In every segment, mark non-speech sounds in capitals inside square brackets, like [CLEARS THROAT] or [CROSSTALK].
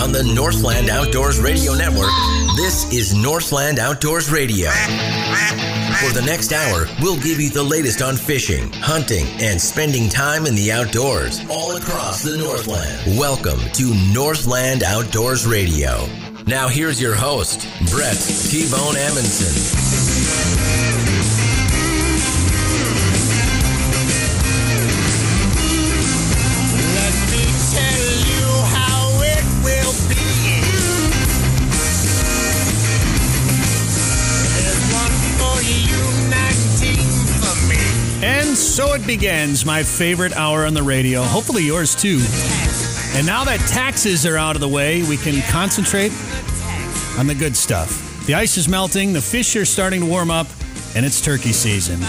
on the Northland Outdoors Radio Network, this is Northland Outdoors Radio. For the next hour, we'll give you the latest on fishing, hunting, and spending time in the outdoors all across the Northland. Welcome to Northland Outdoors Radio. Now, here's your host, Brett T Bone Amundson. So it begins, my favorite hour on the radio. Hopefully yours too. And now that taxes are out of the way, we can concentrate on the good stuff. The ice is melting, the fish are starting to warm up, and it's turkey season.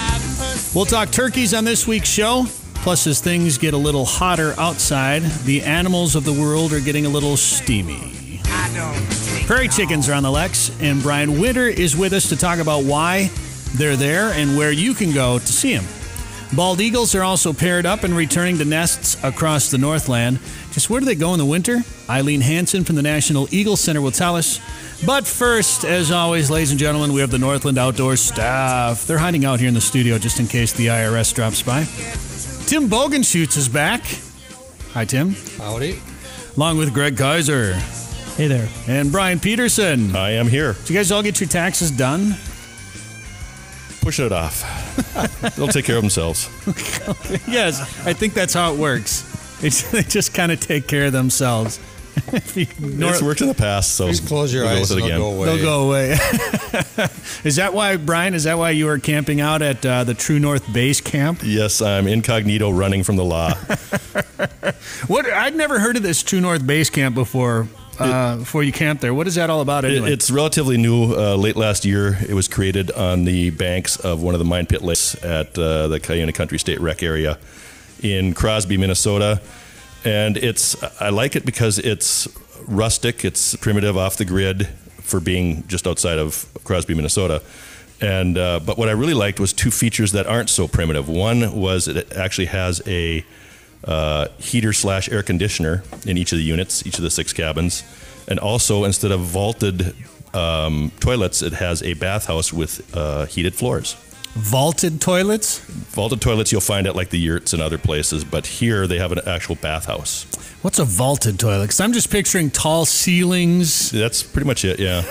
We'll talk turkeys on this week's show. Plus, as things get a little hotter outside, the animals of the world are getting a little steamy. Prairie chickens are on the leks, and Brian Winter is with us to talk about why they're there and where you can go to see them. Bald eagles are also paired up and returning to nests across the Northland. Just where do they go in the winter? Eileen Hansen from the National Eagle Center will tell us. But first, as always, ladies and gentlemen, we have the Northland Outdoors staff. They're hiding out here in the studio just in case the IRS drops by. Tim Bogenschutz is back. Hi, Tim. Howdy. Along with Greg Kaiser Hey there. and Brian Peterson. I am here. Did you guys all get your taxes done? Pushing it off. [LAUGHS] They'll take care of themselves. [LAUGHS] yes, I think that's how it works. It's, [LAUGHS] they just kind of take care of themselves. If you ignore it's worked in the past, so Just close your we'll eyes go with it they'll again. go away. they'll go away. is that why, Brian? Is that why you were camping out at uh, the True North Base Camp? Yes, I'm incognito running from the law. What? I'd never heard of this True North Base Camp before. Uh, before you camp there, what is that all about? It- it's relatively new. Uh, late last year, it was created on the banks of one of the mine pit lakes at uh, the Cuyuna Country State Rec area in Crosby, Minnesota. And it's I like it because it's rustic, it's primitive, off the grid for being just outside of Crosby, Minnesota. And uh, but what I really liked was two features that aren't so primitive. One was it actually has a uh, heater slash air conditioner in each of the units, each of the six cabins, and also instead of vaulted um, toilets, it has a bathhouse with uh, heated floors. vaulted toilets. Vaulted toilets you'll find at like the yurts and other places, but here they have an actual bathhouse. What's a vaulted toilet? Because I'm just picturing tall ceilings. That's pretty much it. Yeah,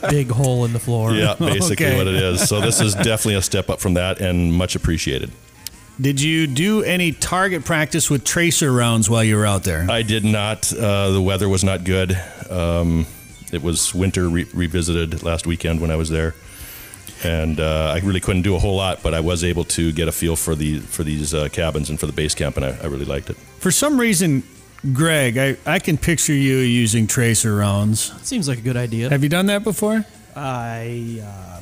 [LAUGHS] Big hole in the floor. yeah, basically [LAUGHS] Okay. what it is. So this is definitely a step up from that, and much appreciated. Did you do any target practice with tracer rounds while you were out there? I did not. Uh, the weather was not good. Um, it was winter re- revisited last weekend when I was there, and uh, I really couldn't do a whole lot. But I was able to get a feel for the for these uh, cabins and for the base camp, and I, I really liked it. For some reason, Greg, I, I can picture you using tracer rounds. Seems like a good idea. Have you done that before? I uh,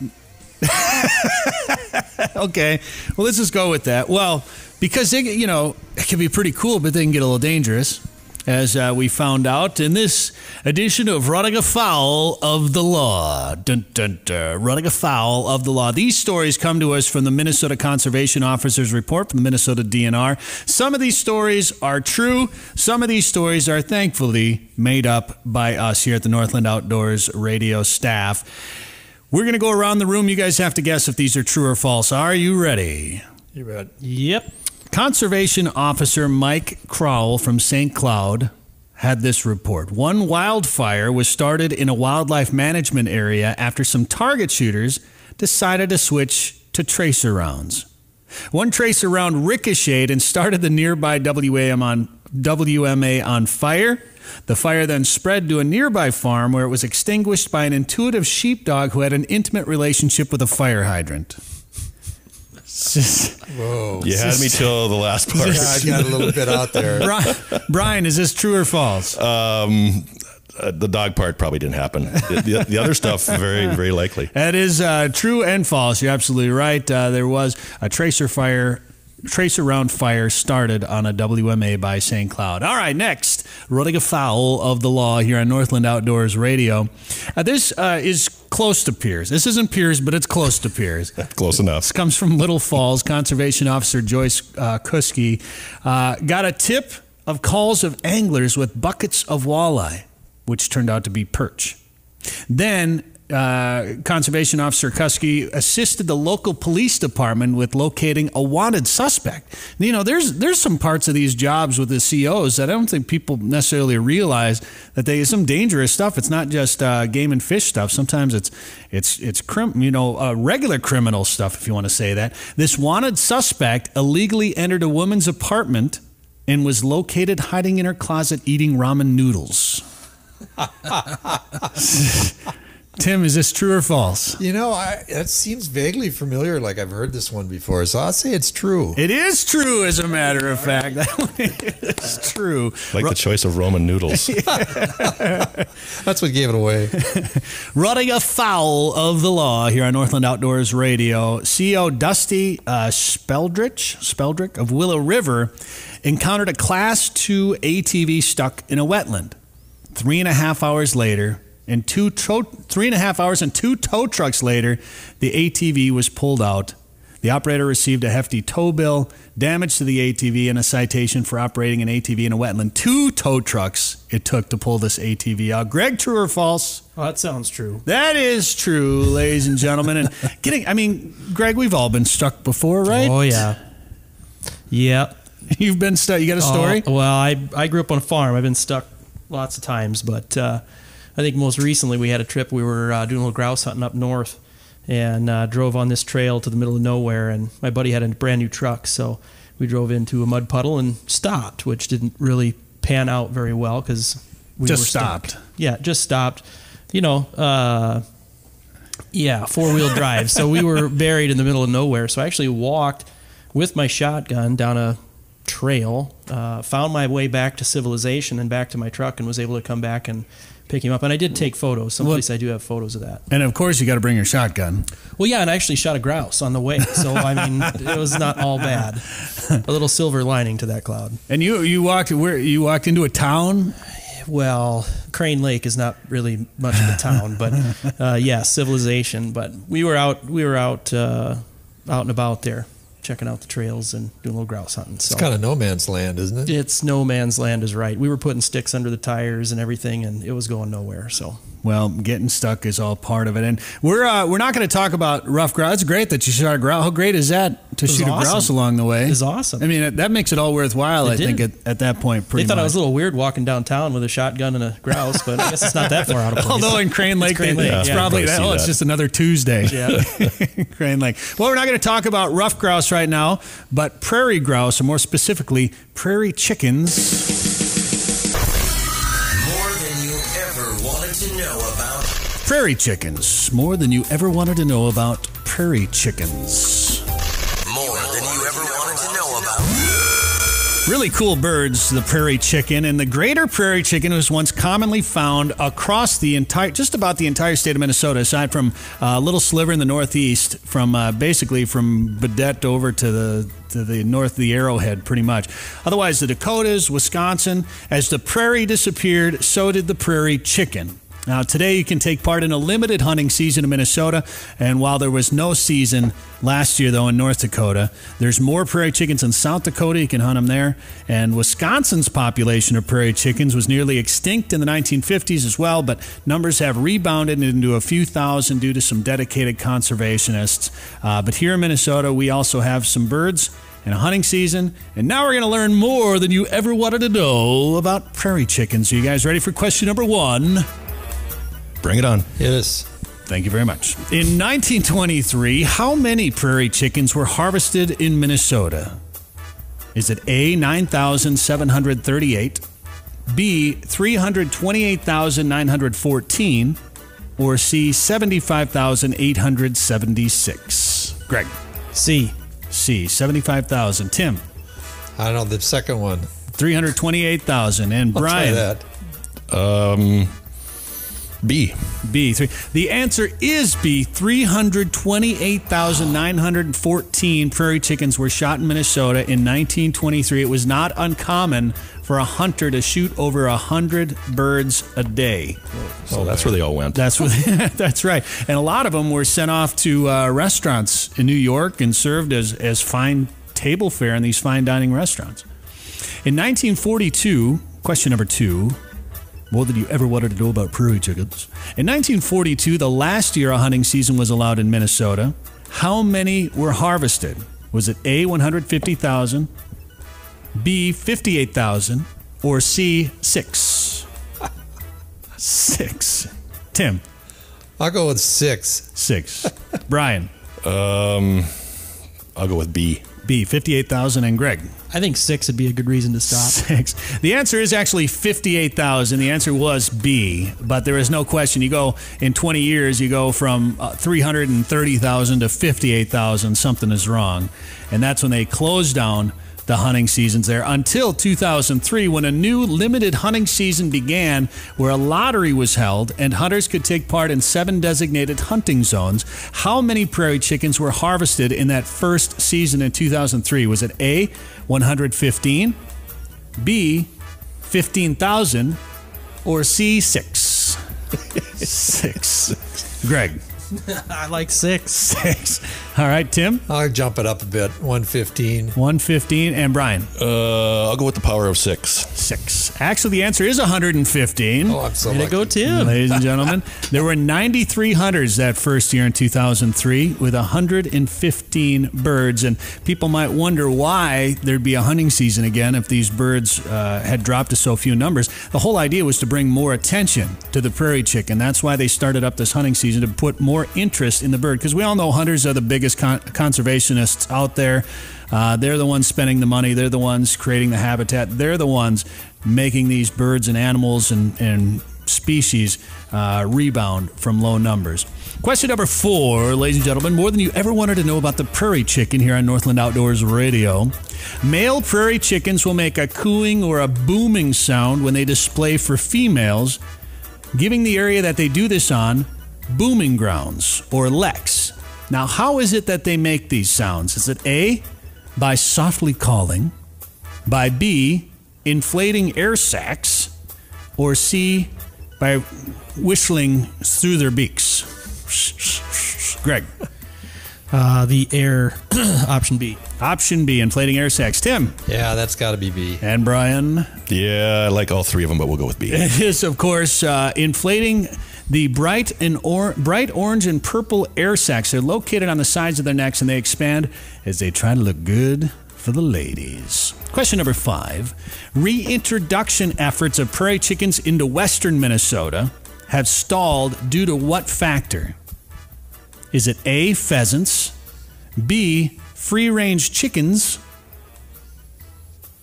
[LAUGHS] Okay. Well, let's just go with that. Well, because they, you know, it can be pretty cool, but they can get a little dangerous, as uh, we found out in this edition of Running Afoul of the Law. Dun, dun, dun. Running Afoul of the Law. These stories come to us from the Minnesota Conservation Officers Report from the Minnesota DNR. Some of these stories are true. Some of these stories are thankfully made up by us here at the Northland Outdoors radio staff. We're going to go around the room. You guys have to guess if these are true or false. Are you ready? You bet. yep. Conservation Officer Mike Crowell from St. Cloud had this report. One wildfire was started in a wildlife management area after some target shooters decided to switch to tracer rounds. One tracer round ricocheted and started the nearby WM on, WMA on fire. The fire then spread to a nearby farm where it was extinguished by an intuitive sheepdog who had an intimate relationship with a fire hydrant. Just- Whoa. You had me till the last part. Yeah, I got a little bit out there. Brian, Brian, is this true or false? Um, uh, the dog part probably didn't happen. The, the, the other stuff, very, very likely. That is uh, true and false. You're absolutely right. Uh, there was a tracer fire, tracer round fire started on a WMA by St. Cloud. All right, next, running afoul of the law here on Northland Outdoors Radio. Uh, this uh, is close to Pierz. This isn't Pierz, but it's close to Pierz. [LAUGHS] Close enough. This comes from Little Falls. Conservation Officer Joyce uh, Kuski uh, got a tip of calls of anglers with buckets of walleye. which turned out to be perch. Then uh, Conservation Officer Kusky assisted the local police department with locating a wanted suspect. You know, there's there's some parts of these jobs with the COs that I don't think people necessarily realize that they some dangerous stuff. It's not just uh, game and fish stuff. Sometimes it's it's it's crim- you know uh, regular criminal stuff, if you want to say that. This wanted suspect illegally entered a woman's apartment and was located hiding in her closet eating ramen noodles. [LAUGHS] Tim, is this true or false? You know, I, that seems vaguely familiar. Like I've heard this one before, so I'll say it's true. It is true, as a matter of fact. [LAUGHS] That one is true. Like the choice of Roman noodles. [LAUGHS] That's what gave it away. [LAUGHS] Running afoul of the law here on Northland Outdoors Radio, CEO Dusty uh, Speldrich, Speldrich of Willow River encountered a Class 2 ATV stuck in a wetland. Three and a half hours later, and two tow, three and a half hours and two tow trucks later, the ATV was pulled out. The operator received a hefty tow bill, damage to the ATV, and a citation for operating an ATV in a wetland. Two tow trucks it took to pull this ATV out. Greg, true or false? Oh, that sounds true. That is true, ladies and gentlemen. And [LAUGHS] getting, I mean, Greg, we've all been stuck before, right? Oh yeah. Yep. [LAUGHS] You've been stuck. You got a story? Oh, well, I I grew up on a farm. I've been stuck lots of times, but uh, I think most recently we had a trip. We were uh, doing a little grouse hunting up north, and uh, drove on this trail to the middle of nowhere. And my buddy had a brand new truck, so we drove into a mud puddle and stopped, which didn't really pan out very well because we Just stuck. stopped. Yeah, just stopped. You know. Uh, yeah, four wheel drive. So we were [LAUGHS] buried in the middle of nowhere. So I actually walked with my shotgun down a trail, uh, found my way back to civilization and back to my truck, and was able to come back and pick him up. And I did take photos. Someplace I do have photos of that. And of course, you got to bring your shotgun. Well, yeah, and I actually shot a grouse on the way. So I mean, [LAUGHS] it was not all bad. A little silver lining to that cloud. And you you walked where you walked into a town. Well, Crane Lake is not really much of a town, but [LAUGHS] uh, yeah, civilization. But we were out, we were out, uh, out and about there, checking out the trails and doing a little grouse hunting. So It's kind of no man's land, isn't it? it's no man's land, is right. We were putting sticks under the tires and everything, and it was going nowhere. So Well, getting stuck is all part of it, and we're uh, we're not going to talk about rough grouse. It's great that you shot a grouse. How great is that to was shoot a grouse along the way? It was awesome. I mean, that- that makes it all worthwhile. It I think at, at that point, pretty they thought much. I was a little weird walking downtown with a shotgun and a grouse, but I guess it's not that far out of place. Although in Crane Lake, Crane they- Lake, it's yeah. probably Probably oh, see it's just another Tuesday. yeah. [LAUGHS] Crane Lake. Well, we're not going to talk about rough grouse right now, but prairie grouse, or more specifically, prairie chickens. Prairie chickens. More than you ever wanted to know about prairie chickens. More than you ever wanted to know about. Really cool birds, the prairie chicken, and the greater prairie chicken was once commonly found across the entire, just about the entire state of Minnesota, aside from a little sliver in the northeast, from uh, basically from Baudette over to the to the north of the Arrowhead, pretty much. Otherwise, the Dakotas, Wisconsin, as the prairie disappeared, so did the prairie chicken. Now, today you can take part in a limited hunting season in Minnesota, and while there was no season last year, though, in North Dakota, there's more prairie chickens in South Dakota. You can hunt them there. And Wisconsin's population of prairie chickens was nearly extinct in the 1950s as well, but numbers have rebounded into a few thousand due to some dedicated conservationists. Uh, but here in Minnesota, we also have some birds and a hunting season. And now we're going to learn more than you ever wanted to know about prairie chickens. Are you guys ready for question number one? Bring it on. It is. Thank you very much. In 1923, how many prairie chickens were harvested in Minnesota? Is it A, 9,738, B, 328,914, or C, 75,876? Greg. C. C, 75,000. Tim, I don't know the second one. 328,000. And I'll try Brian. that. Um, B. B three. The answer is B. Three hundred twenty-eight thousand nine hundred fourteen prairie chickens were shot in Minnesota in 1923. It was not uncommon for a hunter to shoot over a hundred birds a day. So that's where they all went. That's what. [LAUGHS] that's right. And a lot of them were sent off to uh, restaurants in New York and served as as fine table fare in these fine dining restaurants. In 1942, question number two. More than you ever wanted to know about prairie chickens. In 1942, the last year a hunting season was allowed in Minnesota, how many were harvested? Was it A, 150,000, B, 58,000, or C, 6? [LAUGHS] 6. Tim, I'll go with six. 6. Brian, Um, I'll go with B. B, 58,000, and Greg. I think six would be a good reason to stop. [LAUGHS] Six. The answer is actually 58,000. The answer was B, but there is no question. You go in 20 years, you go from uh, 330,000 to 58,000. Something is wrong. And that's when they closed down the hunting seasons there until 2003 when a new limited hunting season began where a lottery was held and hunters could take part in seven designated hunting zones. How many prairie chickens were harvested in that first season in 2003? Was it A, 115, B, 15,000, or C, 6? [LAUGHS] 6. Greg, [LAUGHS] I like six. 6. All right, Tim, I'll jump it up a bit. 115. 115, and Brian, Uh, I'll go with the power of six. 6. Actually, the answer is 115. Oh, I'm so Way to lucky. go, Tim. Ladies and gentlemen, [LAUGHS] there were 93 hunters that first year in 2003 with 115 birds. And people might wonder why there'd be a hunting season again if these birds uh, had dropped to so few numbers. The whole idea was to bring more attention to the prairie chicken. That's why they started up this hunting season to put more interest in the bird. Because we all know hunters are the biggest con- conservationists out there. Uh, they're the ones spending the money. They're the ones creating the habitat. They're the ones making these birds and animals and, and species uh, rebound from low numbers. Question number four, ladies and gentlemen, more than you ever wanted to know about the prairie chicken here on Northland Outdoors Radio. Male prairie chickens will make a cooing or a booming sound when they display for females, giving the area that they do this on booming grounds or leks. Now, how is it that they make these sounds? Is it A, by softly calling, by B, inflating air sacs, or C, by whistling through their beaks? Greg. Uh, the air [CLEARS THROAT] option B. Option B, inflating air sacs. Tim Yeah, that's got to be B. and Brian. Yeah, I like all three of them, but we'll go with B. [LAUGHS] It is, of course, uh, inflating the bright and or- bright orange and purple air sacs. They're located on the sides of their necks, and they expand as they try to look good for the ladies. Question number five: Reintroduction efforts of prairie chickens into western Minnesota have stalled due to what factor? Is it A. Pheasants, B. Free-range chickens,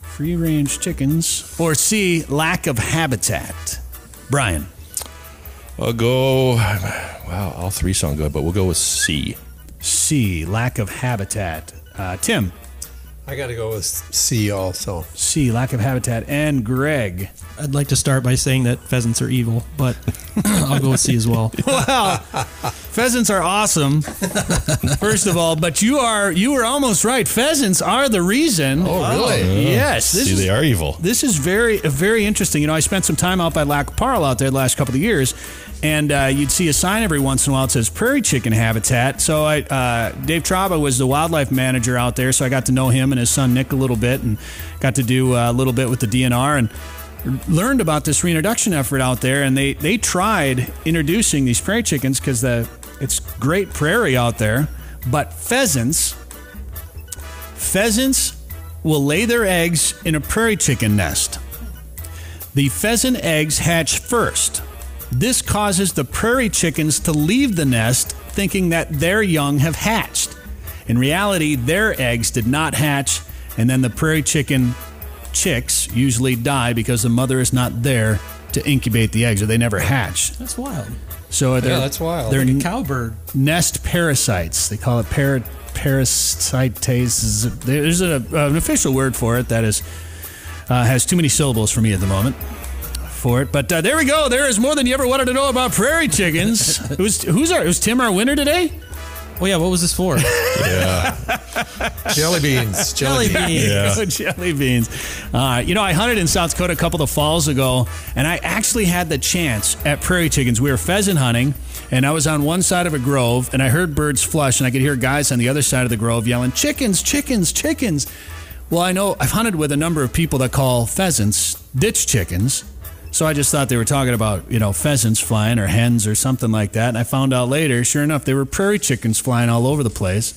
free-range chickens, or C. Lack of habitat? Brian. I'll go. Wow, all three sound good, but we'll go with C. C. Lack of habitat. Uh, Tim. I got to go with C also. C. Lack of habitat. And Greg. I'd like to start by saying that pheasants are evil, but [LAUGHS] I'll go with C as well. [LAUGHS] Well, pheasants are awesome. First of all, but you are you were almost right. Pheasants are the reason. Oh, really? Oh, yes. This See, is, they are evil. This is very very interesting. You know, I spent some time out by Lac Parle out there the last couple of years, and uh, you'd see a sign every once in a while that says prairie chicken habitat. So I, uh, Dave Traba was the wildlife manager out there, so I got to know him and his son Nick a little bit, and got to do uh, a little bit with the DNR and learned about this reintroduction effort out there. And they they tried introducing these prairie chickens because the it's great prairie out there, but pheasants pheasants will lay their eggs in a prairie chicken nest. The pheasant eggs hatch first. This causes the prairie chickens to leave the nest thinking that their young have hatched. In reality, their eggs did not hatch, and then the prairie chicken chicks usually die because the mother is not there to incubate the eggs, or they never hatch. That's wild. So they're, that's wild. They're Like a cowbird. nest parasites. They call it para. There's a, an official word for it that is uh, has too many syllables for me at the moment for it. But uh, there we go. There is more than you ever wanted to know about prairie chickens. [LAUGHS] who's who's our who's Tim our winner today? Oh yeah, what was this for? [LAUGHS] Jelly beans. Jelly, Jelly beans. beans. Yeah. Go [LAUGHS] jelly beans. Uh, you know, I hunted in South Dakota a couple of falls ago, and I actually had the chance at prairie chickens. We were pheasant hunting, and I was on one side of a grove, and I heard birds flush, and I could hear guys on the other side of the grove yelling, "Chickens! Chickens! Chickens!" Well, I know I've hunted with a number of people that call pheasants ditch chickens. So I just thought they were talking about, you know, pheasants flying or hens or something like that. And I found out later, sure enough, they were prairie chickens flying all over the place.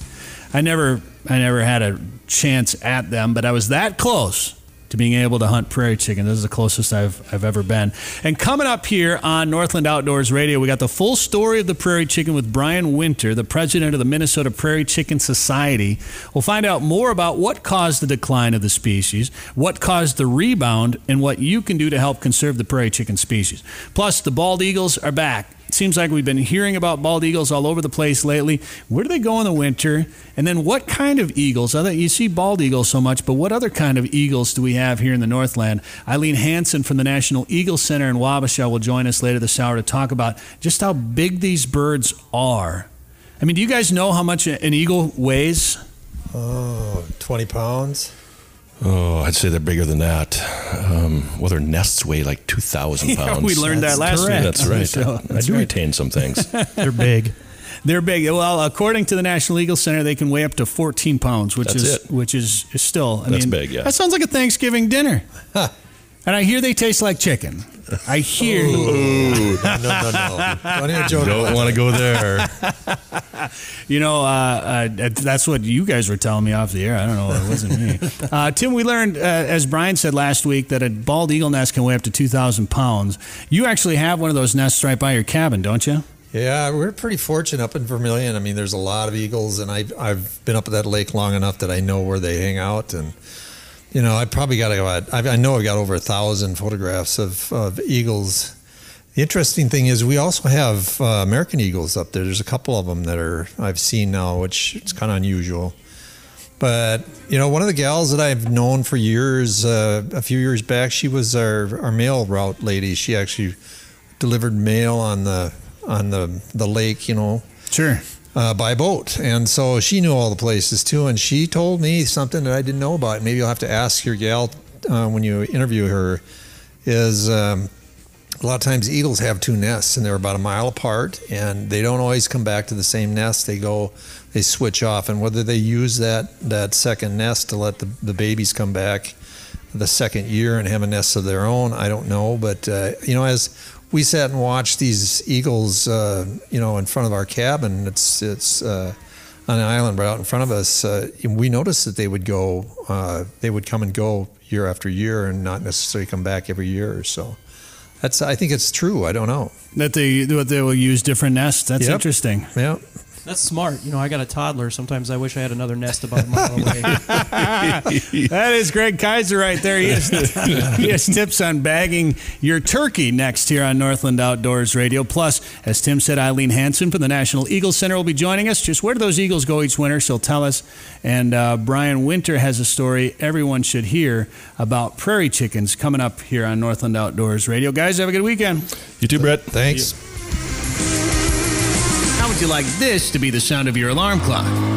I never I never had a chance at them, but I was that close to being able to hunt prairie chicken. This is the closest I've, I've ever been. And coming up here on Northland Outdoors Radio, we got the full story of the prairie chicken with Brian Winter, the president of the Minnesota Prairie Chicken Society. We'll find out more about what caused the decline of the species, what caused the rebound, and what you can do to help conserve the prairie chicken species. Plus, the bald eagles are back. Seems like we've been hearing about bald eagles all over the place lately. Where do they go in the winter? And then what kind of eagles? You see bald eagles so much, but what other kind of eagles do we have here in the Northland? Eileen Hansen from the National Eagle Center in Wabasha will join us later this hour to talk about just how big these birds are. I mean, do you guys know how much an eagle weighs? Oh, 20 pounds. Oh, I'd say they're bigger than that. Um, well, their nests weigh like 2,000 [LAUGHS] pounds. we learned that last correct. week. That's right. So, I that's do right. retain some things. [LAUGHS] They're big. [LAUGHS] They're big. Well, according to the National Eagle Center, they can weigh up to 14 pounds, which That's is it. which is, is still. I That's mean, big, yeah. That sounds like a Thanksgiving dinner. And I hear they taste like chicken. I hear. No, no, no, no. [LAUGHS] Don't even joke Don't want to go there. [LAUGHS] You know, uh, uh, that's what you guys were telling me off the air. I don't know. It wasn't me. [LAUGHS] Uh, Tim, we learned, uh, as Brian said last week, that a bald eagle nest can weigh up to 2,000 pounds. You actually have one of those nests right by your cabin, don't you? Yeah, we're pretty fortunate up in Vermilion. I mean, there's a lot of eagles, and I've, I've been up at that lake long enough that I know where they hang out. And, you know, I probably got about, I I know I've got over a thousand photographs of, of eagles. The interesting thing is, we also have uh, American eagles up there. There's a couple of them that are I've seen now, which is kind of unusual. But you know, one of the gals that I've known for years, uh, a few years back, she was our, our mail route lady. She actually delivered mail on the on the the lake, you know, Sure. Uh, by boat, and so she knew all the places too. And she told me something that I didn't know about. Maybe you'll have to ask your gal uh, when you interview her. Is um, a lot of times eagles have two nests, and they're about a mile apart, and they don't always come back to the same nest. They go, they switch off, and whether they use that that second nest to let the, the babies come back the second year and have a nest of their own, I don't know. But uh, you know, as we sat and watched these eagles, uh, you know, in front of our cabin. It's it's uh, on an island right out in front of us. Uh, we noticed that they would go, uh, they would come and go year after year, and not necessarily come back every year or so. That's I think it's true. I don't know. That they that they will use different nests. That's Yep. interesting. Yeah. That's smart. You know, I got a toddler. Sometimes I wish I had another nest about a mile away. That is Greg Kaiser right there. He has, he has tips on bagging your turkey next here on Northland Outdoors Radio. Plus, as Tim said, Eileen Hansen from the National Eagle Center will be joining us. Just where do those eagles go each winter? She'll tell us. And uh, Brian Winter has a story everyone should hear about prairie chickens coming up here on Northland Outdoors Radio. Guys, have a good weekend. You too, Brett. Thanks. How would you like this to be the sound of your alarm clock?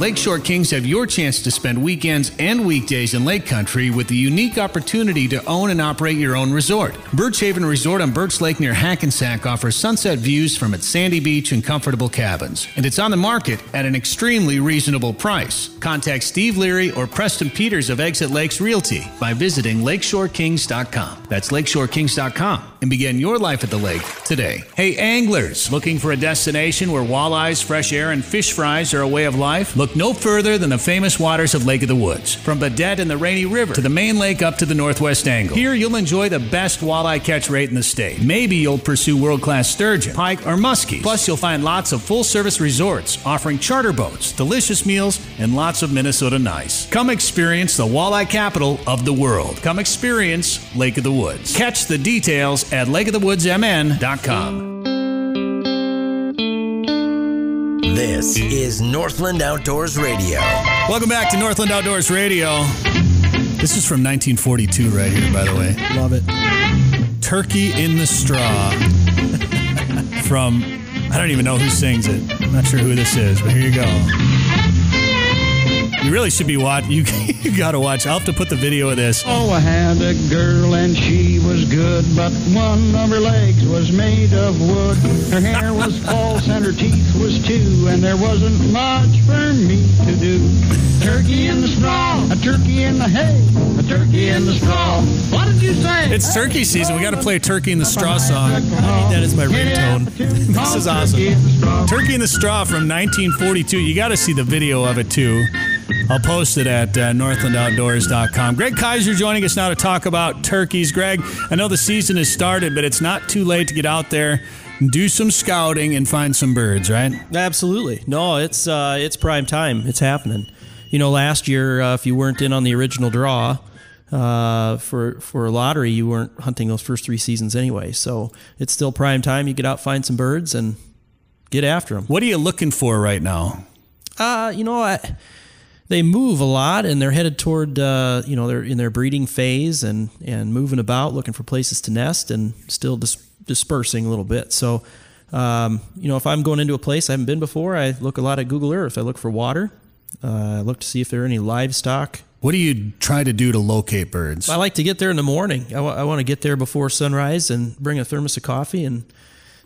Lakeshore Kings have your chance to spend weekends and weekdays in Lake Country with the unique opportunity to own and operate your own resort. Birch Haven Resort on Birch Lake near Hackensack offers sunset views from its sandy beach and comfortable cabins, and it's on the market at an extremely reasonable price. Contact Steve Leary or Preston Peters of Exit Lakes Realty by visiting lakeshorekings.com. That's lakeshorekings.com and begin your life at the lake today. Hey, anglers, looking for a destination where walleyes, fresh air, and fish fries are a way of life? Look no further than the famous waters of Lake of the Woods. From Baudette and the Rainy River to the main lake up to the northwest angle. Here you'll enjoy the best walleye catch rate in the state. Maybe you'll pursue world class sturgeon, pike, or muskies. Plus, you'll find lots of full service resorts offering charter boats, delicious meals, and lots of Minnesota nice. Come experience the walleye capital of the world. Come experience Lake of the Woods. Catch the details at lakeofthewoodsmn.com. This is Northland Outdoors Radio. Welcome back to Northland Outdoors Radio. This is from 1942, right here, by the way. Love it. Turkey in the Straw. [LAUGHS] from, I don't even know who sings it. I'm not sure who this is, but here you go. You really should be watching. You, [LAUGHS] you got to watch. I'll have to put the video of this. Oh, I had a girl and she was good, but one of her legs was made of wood. Her hair [LAUGHS] was false and her teeth was two, and there wasn't much for me to do. Turkey in the straw, a turkey in the hay, a turkey in the straw. What did you say? It's turkey season. We got to play Turkey in the Straw song. That is my ringtone. [LAUGHS] This is awesome. Turkey in the Straw from 1942. You got to see the video of it too. I'll post it at uh, northlandoutdoors.com. Greg Kaiser joining us now to talk about turkeys. Greg, I know the season has started, but it's not too late to get out there, and do some scouting, and find some birds, right? Absolutely. No, it's uh, it's prime time. It's happening. You know, last year, uh, if you weren't in on the original draw uh, for for a lottery, you weren't hunting those first three seasons anyway. So it's still prime time. You get out, find some birds, and get after them. What are you looking for right now? Uh, you know, I, they move a lot, and they're headed toward uh, you know they're in their breeding phase and and moving about, looking for places to nest, and still dis- dispersing a little bit. So. Um, you know, if I'm going into a place I haven't been before, I look a lot at Google Earth. I look for water. Uh, I look to see if there are any livestock. What do you try to do to locate birds? I like to get there in the morning. I want to get there before sunrise and bring a thermos of coffee and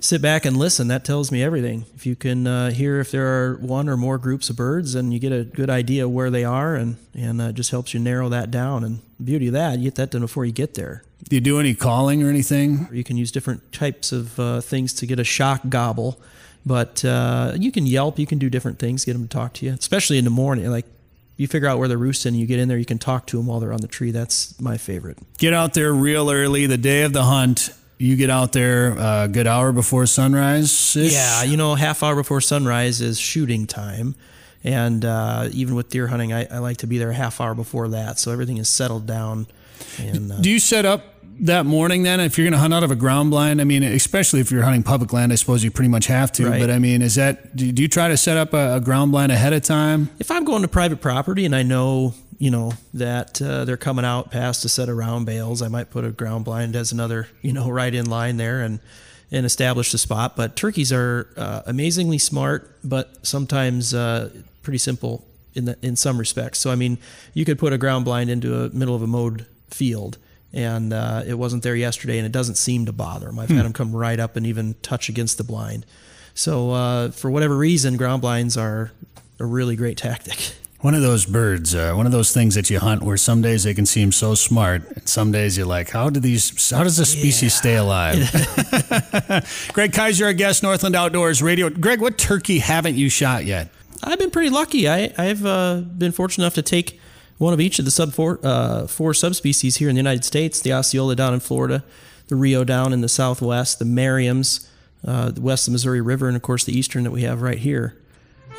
sit back and listen. That tells me everything. If you can uh, hear if there are one or more groups of birds, and you get a good idea where they are, and and uh, just helps you narrow that down. And the beauty of that, you get that done before you get there. Do you do any calling or anything? You can use different types of uh, things to get a shock gobble, but uh, you can yelp. You can do different things, get them to talk to you, especially in the morning. Like you figure out where they're roosting, you get in there, you can talk to them while they're on the tree. That's my favorite. Get out there real early, the day of the hunt. You get out there a good hour before sunrise. Yeah, you know, half hour before sunrise is shooting time. And uh, even with deer hunting, I, I, like to be there a half hour before that, so everything is settled down. And uh, do you set up that morning then? If you're going to hunt out of a ground blind, I mean, especially if you're hunting public land, I suppose you pretty much have to. Right. But I mean, is that do you try to set up a, a ground blind ahead of time? If I'm going to private property and I know you know that uh, they're coming out past a set of round bales, I might put a ground blind as another you know [LAUGHS] right in line there and and establish the spot. But turkeys are uh, amazingly smart, but sometimes uh, pretty simple in the, in some respects. So I mean, you could put a ground blind into a middle of a mowed field. And uh, it wasn't there yesterday, and it doesn't seem to bother them. I've Hmm. had them come right up and even touch against the blind. So, uh, for whatever reason, ground blinds are a really great tactic. [LAUGHS] One of those birds, uh, one of those things that you hunt, where some days they can seem so smart, and some days you're like, how do these? How does this species stay alive? [LAUGHS] Greg Kaiser, our guest, Northland Outdoors Radio. Greg, what turkey haven't you shot yet? I've been pretty lucky. I, I've uh, been fortunate enough to take one of each of the sub four, uh, four subspecies here in the United States: the Osceola down in Florida, the Rio down in the Southwest, the Merriams uh, west of the Missouri River, and of course the Eastern that we have right here.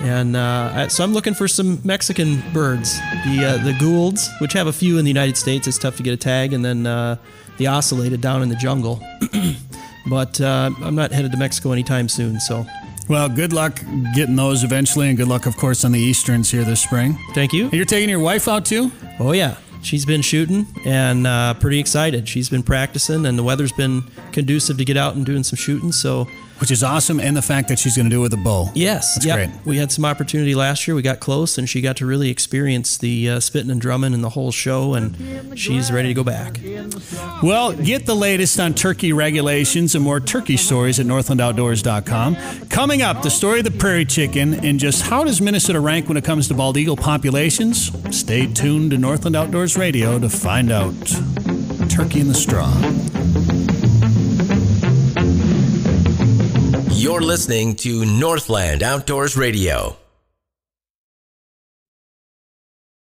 And uh, so I'm looking for some Mexican birds, the uh, the Goulds, which have a few in the United States. It's tough to get a tag, and then uh, the ocellated down in the jungle. [CLEARS THROAT] but uh, I'm not headed to Mexico anytime soon, so Well, good luck getting those eventually, and good luck, of course, on the Easterns here this spring. thank you. And you're taking your wife out too? Oh yeah, she's been shooting and uh, pretty excited. She's been practicing, and the weather's been conducive to get out and doing some shooting. So Which is awesome, and the fact that she's going to do it with a bow. yes, That's yep. great. We had some opportunity last year. We got close, and she got to really experience the uh, spitting and drumming and the whole show. And she's ready to go back. Well, get the latest on turkey regulations and more turkey stories at northlandoutdoors.com. Coming up, the story of the prairie chicken and just how does Minnesota rank when it comes to bald eagle populations? Stay tuned to Northland Outdoors Radio to find out. Turkey in the straw. You're listening to Northland Outdoors Radio.